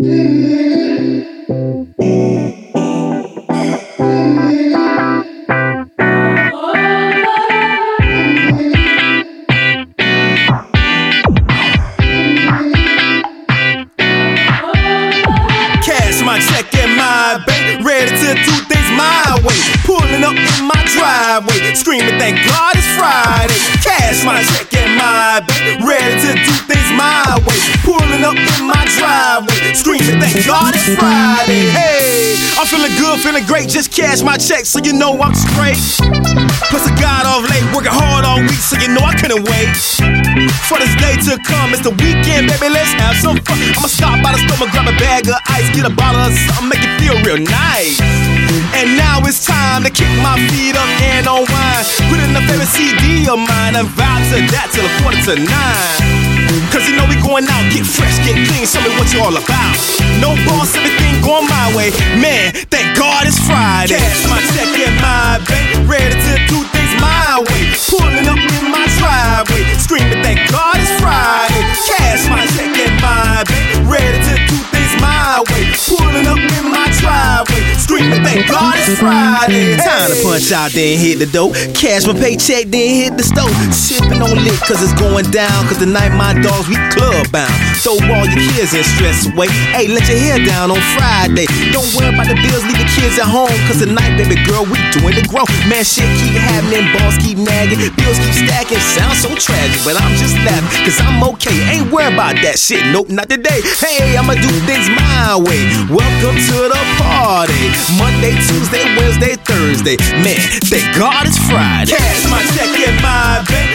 ready to do things my way. Pulling up in my driveway, screaming, thank God it's Friday. Hey, I'm feeling good, feeling great, just cash my check so you know I'm straight. Plus I got off late, working hard all week so you know I couldn't wait. For this day to come, it's the weekend, baby, let's have some fun. I'ma stop by the store grab a bag of ice, get a bottle of something, make it feel real nice. And now it's time to kick my feet up and unwind. Put in the favorite CD of mine and vibe to that till a quarter to nine. Cause you know we going out, get fresh, get clean, show me what you all about. No boss, everything going my way. Man, thank God it's Friday. Cash thank God it's Friday. Time to punch out, then hit the dough. Cash my paycheck, then hit the stove. Sipping on lit, cause it's going down. Cause tonight my dogs, we club bound. Throw all your kids and stress away. Hey, let your hair down on Friday. Don't worry about the bills, leave the kids at home. Cause tonight, baby girl, we doing the grow. Man, shit keep happening, boss keep nagging. Bills keep stacking, sounds so tragic. But I'm just laughing, cause I'm okay. Ain't worried about that shit, nope, not today. Hey, I'ma do things my way. Welcome to the party. Monday, Tuesday, Wednesday, Thursday. Man, thank God it's Friday. Cash my check in my bank,